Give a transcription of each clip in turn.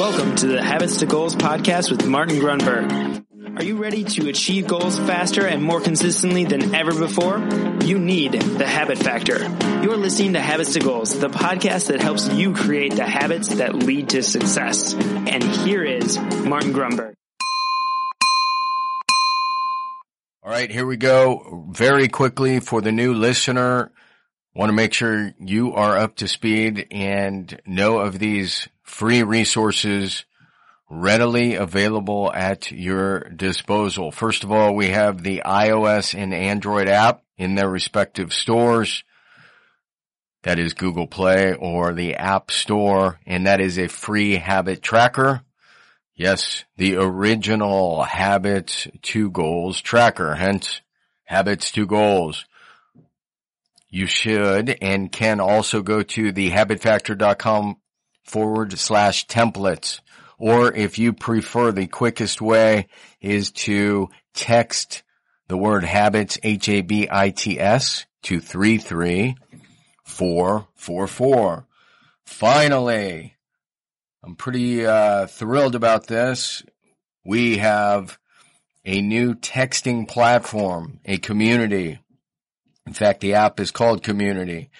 Welcome to the Habits to Goals podcast with Martin Grunberg. Are you ready to achieve goals faster and more consistently than ever before? You need the habit factor. You're listening to Habits to Goals, the podcast that helps you create the habits that lead to success. And here is Martin Grunberg. All right, here we go. Very quickly for the new listener, want to make sure you are up to speed and know of these free resources readily available at your disposal. First of all, we have the iOS and Android app in their respective stores. That is Google Play or the App Store, and that is a free habit tracker. Yes, the original Habits to Goals tracker, hence Habits to Goals. You should and can also go to the habitfactor.com forward slash templates. Or if you prefer, the quickest way is to text the word habits, H-A-B-I-T-S to 33444. Finally, I'm pretty uh, thrilled about this. We have a new texting platform, a community. In fact, the app is called Community.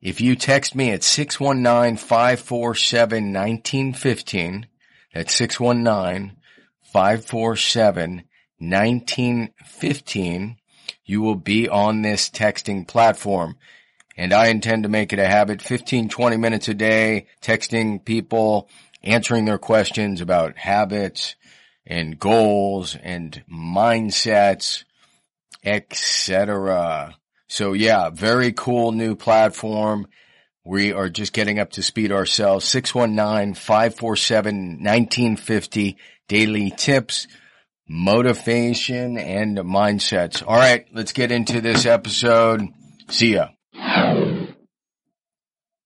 If you text me at 619-547-1915, that's 619-547-1915, you will be on this texting platform. And I intend to make it a habit 15, 20 minutes a day, texting people, answering their questions about habits and goals and mindsets, etc. So yeah, very cool new platform. We are just getting up to speed ourselves. 619-547-1950 daily tips, motivation and mindsets. All right. Let's get into this episode. See ya.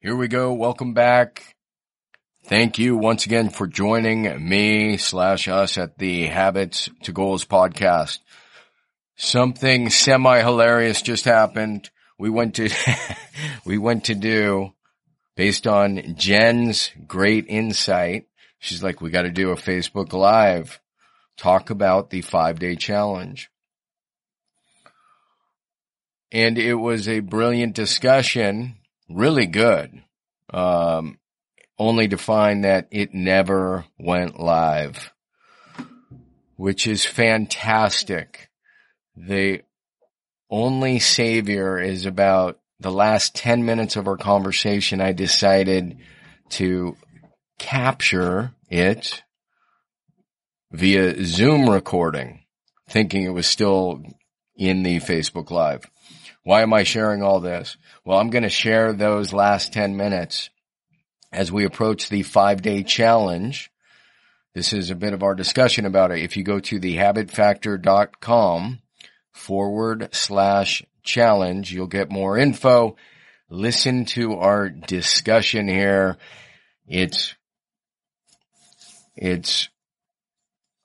Here we go. Welcome back. Thank you once again for joining me slash us at the Habits to Goals podcast. Something semi hilarious just happened. We went to, we went to do based on Jen's great insight. She's like, we got to do a Facebook live, talk about the five day challenge. And it was a brilliant discussion, really good. Um, only to find that it never went live, which is fantastic. The only savior is about the last 10 minutes of our conversation. I decided to capture it via Zoom recording, thinking it was still in the Facebook Live. Why am I sharing all this? Well, I'm going to share those last 10 minutes as we approach the five day challenge. This is a bit of our discussion about it. If you go to thehabitfactor.com forward slash challenge, you'll get more info. Listen to our discussion here. It's, it's,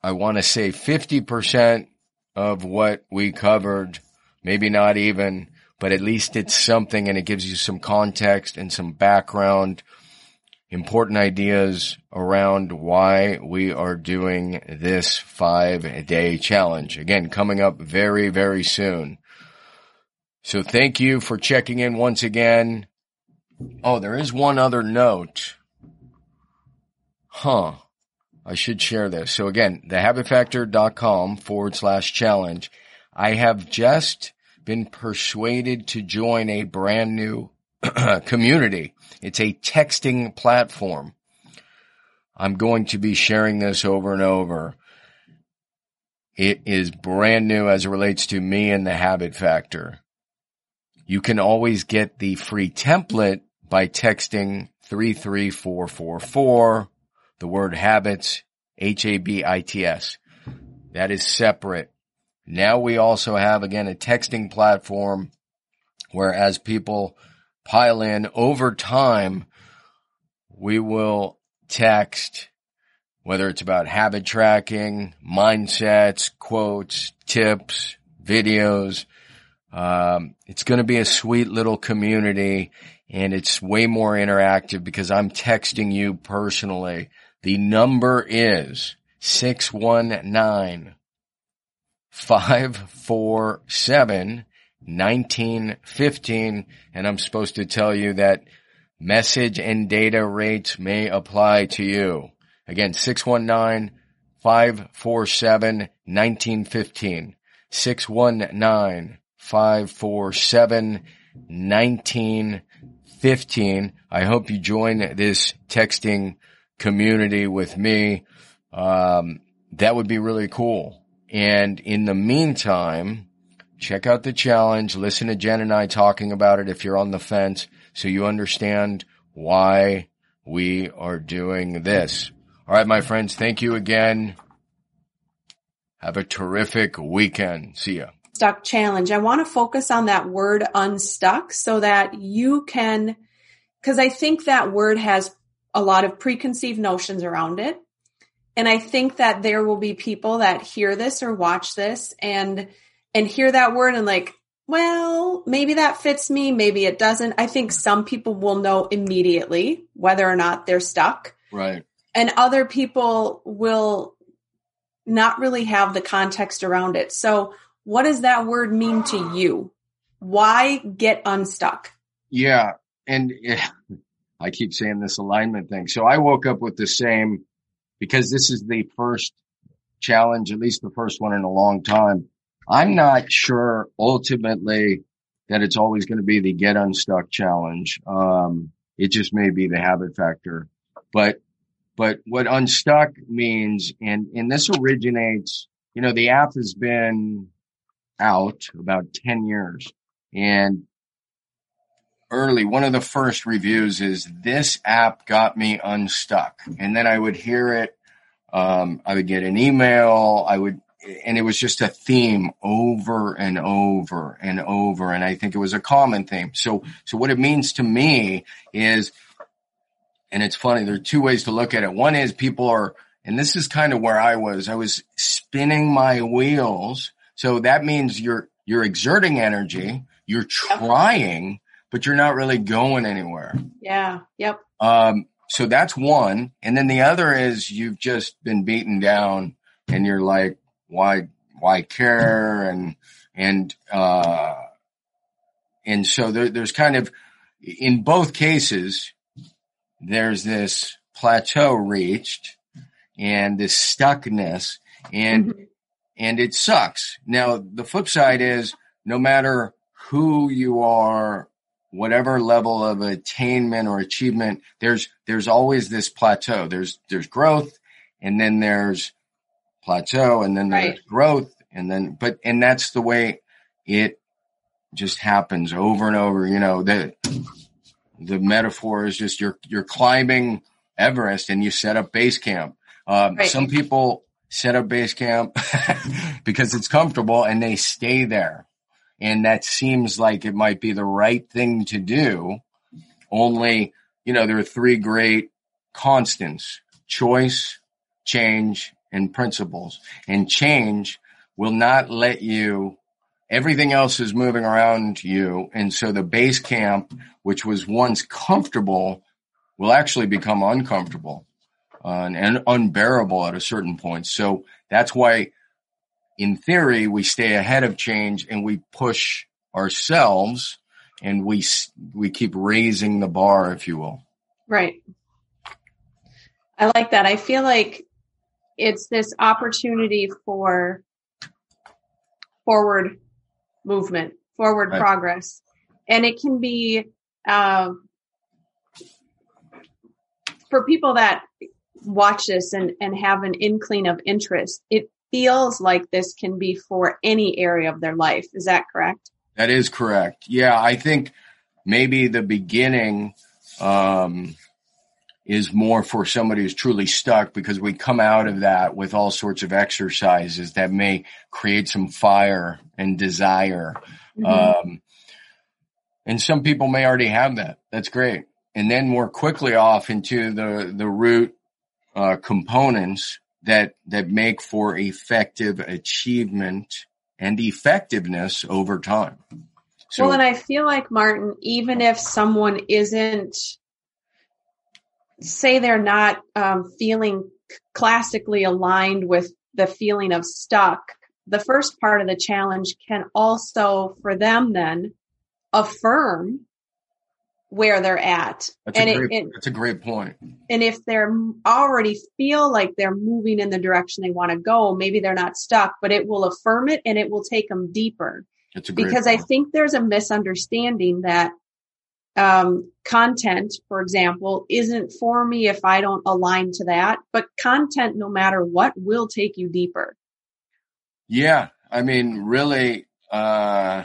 I want to say 50% of what we covered, maybe not even, but at least it's something and it gives you some context and some background important ideas around why we are doing this five day challenge. Again, coming up very, very soon. So thank you for checking in once again. Oh, there is one other note. Huh. I should share this. So again, thehabitfactor.com forward slash challenge. I have just been persuaded to join a brand new community. It's a texting platform. I'm going to be sharing this over and over. It is brand new as it relates to me and the habit factor. You can always get the free template by texting 33444, the word habits, H-A-B-I-T-S. That is separate. Now we also have again a texting platform where as people pile in over time, we will text whether it's about habit tracking, mindsets, quotes, tips, videos. Um, it's going to be a sweet little community and it's way more interactive because I'm texting you personally. The number is 619 547 1915. And I'm supposed to tell you that message and data rates may apply to you. Again, 619 547 1915. 619 547 1915. I hope you join this texting community with me. Um, that would be really cool. And in the meantime, check out the challenge. Listen to Jen and I talking about it if you're on the fence so you understand why we are doing this. All right, my friends. Thank you again. Have a terrific weekend. See ya. Stuck challenge. I want to focus on that word unstuck so that you can, cause I think that word has a lot of preconceived notions around it. And I think that there will be people that hear this or watch this and, and hear that word and like, well, maybe that fits me. Maybe it doesn't. I think some people will know immediately whether or not they're stuck. Right. And other people will not really have the context around it. So what does that word mean to you? Why get unstuck? Yeah. And I keep saying this alignment thing. So I woke up with the same because this is the first challenge, at least the first one in a long time. I'm not sure ultimately that it's always going to be the get unstuck challenge. Um, it just may be the habit factor, but, but what unstuck means, and, and this originates, you know, the app has been out about 10 years and early, one of the first reviews is this app got me unstuck. And then I would hear it. Um, I would get an email. I would, and it was just a theme over and over and over. And I think it was a common theme. So, so what it means to me is, and it's funny, there are two ways to look at it. One is people are, and this is kind of where I was, I was spinning my wheels. So that means you're, you're exerting energy, you're trying, but you're not really going anywhere. Yeah. Yep. Um, so that's one. And then the other is you've just been beaten down and you're like, why, why care? And, and, uh, and so there, there's kind of, in both cases, there's this plateau reached and this stuckness and, mm-hmm. and it sucks. Now, the flip side is no matter who you are, whatever level of attainment or achievement, there's, there's always this plateau. There's, there's growth and then there's plateau and then there's right. growth and then, but, and that's the way it just happens over and over. You know, the, the metaphor is just you're, you're climbing Everest and you set up base camp. Um, right. some people set up base camp because it's comfortable and they stay there. And that seems like it might be the right thing to do. Only, you know, there are three great constants, choice, change, and principles. And change will not let you everything else is moving around you. And so the base camp, which was once comfortable, will actually become uncomfortable uh, and, and, unbearable at a certain point. So that's why in theory, we stay ahead of change and we push ourselves and we, we keep raising the bar, if you will. Right. I like that. I feel like it's this opportunity for forward movement, forward right. progress. And it can be, uh, for people that watch this and, and have an inkling of interest, it feels like this can be for any area of their life. Is that correct? That is correct. Yeah, I think maybe the beginning um, is more for somebody who's truly stuck because we come out of that with all sorts of exercises that may create some fire and desire. Mm-hmm. Um, and some people may already have that. That's great. And then more quickly off into the, the root uh, components that that make for effective achievement and effectiveness over time. So, well, and I feel like Martin, even if someone isn't say they're not um, feeling classically aligned with the feeling of stuck, the first part of the challenge can also, for them, then affirm where they're at. That's, and a, great, it- that's a great point. and if they're already feel like they're moving in the direction they want to go, maybe they're not stuck, but it will affirm it and it will take them deeper. It's a great Because I think there's a misunderstanding that um, content, for example, isn't for me if I don't align to that. But content, no matter what, will take you deeper. Yeah. I mean, really, uh,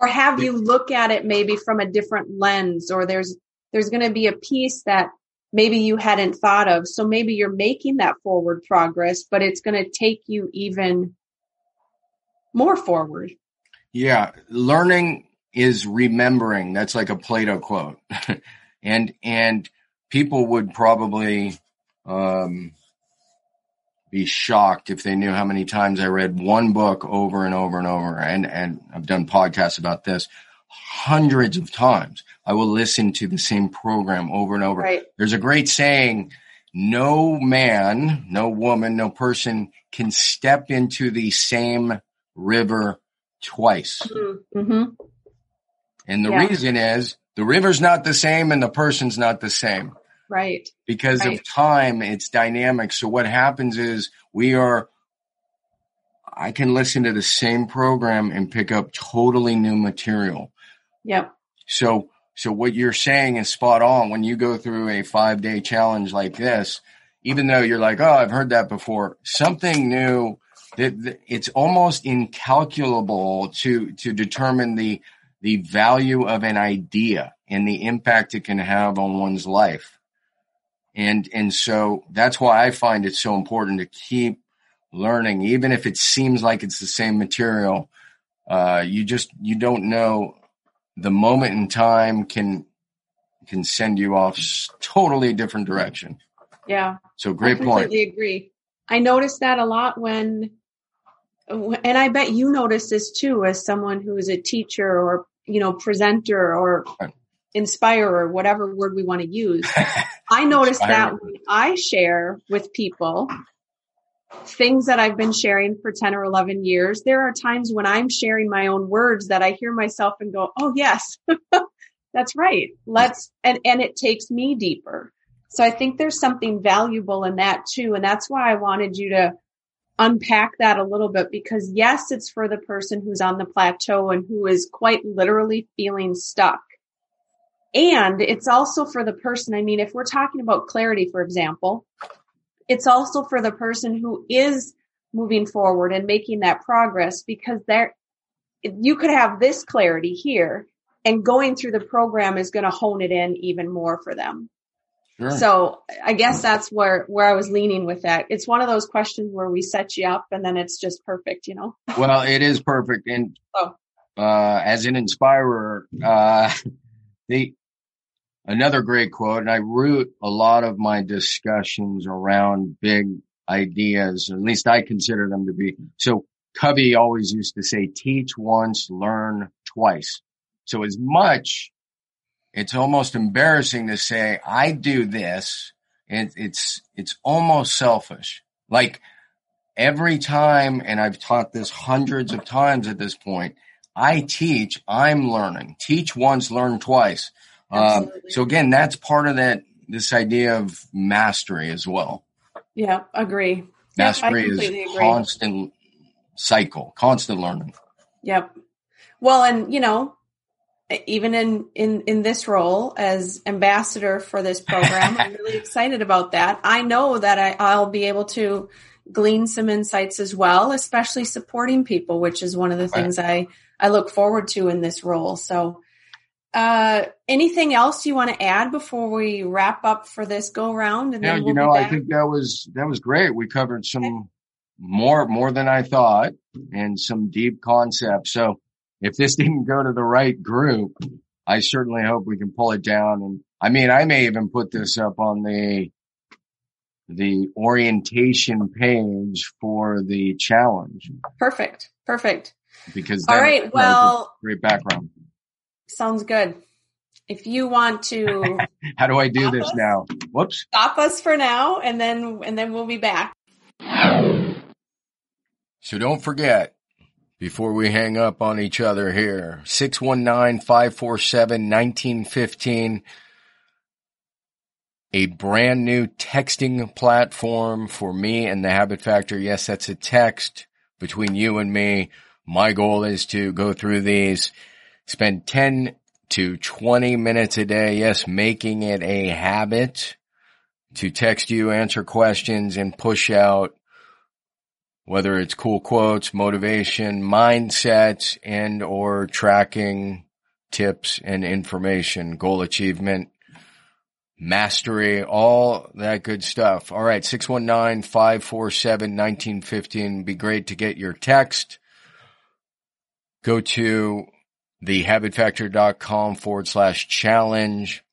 Or have you look at it maybe from a different lens, or there's there's going to be a piece that maybe you hadn't thought of. So maybe you're making that forward progress, but it's going to take you even more forward. Yeah, learning is remembering. That's like a Plato quote. and and people would probably um be shocked if they knew how many times I read one book over and over and over and and I've done podcasts about this hundreds of times. I will listen to the same program over and over. Right. There's a great saying, no man, no woman, no person can step into the same river twice. Mm-hmm. And the Yeah. reason is the river's not the same and the person's not the same Right. because Right. of time. It's dynamic. So what happens is we are, I can listen to the same program and pick up totally new material. Yep. So, so what you're saying is spot on. When you go through a five day challenge like this, even though you're like, oh, I've heard that before, something new. That that- it's almost incalculable to to determine the the value of an idea and the impact it can have on one's life. And and so that's why I find it so important to keep learning, even if it seems like it's the same material. Uh, you just you don't know the moment in time can can send you off totally different direction. Yeah. So great point. I point. completely agree. I noticed that a lot when, and I bet you notice this too, as someone who is a teacher or, you know, presenter or inspirer, whatever word we want to use. I notice that when I share with people things that I've been sharing for 10 or 11 years, there are times when I'm sharing my own words that I hear myself and go, Oh yes, that's right. Let's, and, and it takes me deeper. So I think there's something valuable in that too. And that's why I wanted you to unpack that a little bit because yes, it's for the person who's on the plateau and who is quite literally feeling stuck. And it's also for the person, I mean, if we're talking about clarity, for example, it's also for the person who is moving forward and making that progress because there, you could have this clarity here and going through the program is going to hone it in even more for them. Sure. So I guess that's where, where I was leaning with that. It's one of those questions where we set you up and then it's just perfect, you know? well, it is perfect. And Oh. uh, as an inspirer, uh, the another great quote, and I root a lot of my discussions around big ideas, at least I consider them to be. So Covey always used to say, teach once, learn twice. So as much, it's almost embarrassing to say, I do this. And it's, it's almost selfish. Like every time, and I've taught this hundreds of times at this point, I teach, I'm learning. Teach once, learn twice. Um, so again, that's part of that, this idea of mastery as well. Yeah, agree. Mastery completely is agree. constant cycle, constant learning. Yep. Well, and you know, even in in in this role as ambassador for this program, I'm really excited about that. I know that I, I'll be able to glean some insights as well, especially supporting people, which is one of the things I I look forward to in this role. So, uh, anything else you want to add before we wrap up for this go round? And Yeah, then you we'll know, I think that was that was great. We covered some more more than I thought and some deep concepts. So if this didn't go to the right group, I certainly hope we can pull it down. And I mean, I may even put this up on the the orientation page for the challenge perfect, perfect. because All right, that was a well- great background. Sounds good. if you want to How do I do this now? Whoops. stop us for now and then and then we'll be back. So don't forget, before we hang up on each other here, 619-547-1915, a brand new texting platform for me and the Habit Factor. Yes, that's a text between you and me. My goal is to go through these, spend 10 to 20 minutes a day. Yes, making it a habit to text you, answer questions and push out whether it's cool quotes, motivation, mindsets, and or tracking tips and information, goal achievement, mastery, all that good stuff. All right. 619-547-1915. Be great to get your text. Go to thehabitfactor.com forward slash challenge.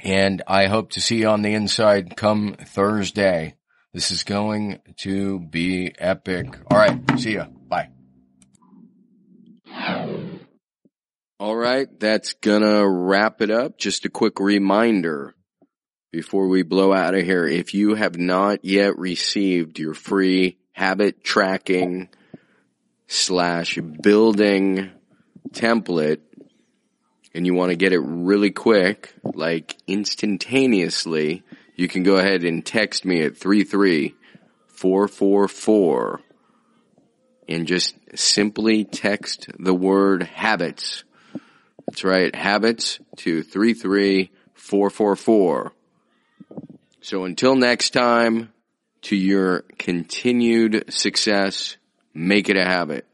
And I hope to see you on the inside come Thursday. This is going to be epic. All right. See ya. Bye. All right. That's gonna wrap it up. Just a quick reminder before we blow out of here. If you have not yet received your free habit tracking slash building template and you want to get it really quick, like instantaneously, you can go ahead and text me at 33444 and just simply text the word habits. That's right, habits to 33444. So until next time, to your continued success, make it a habit.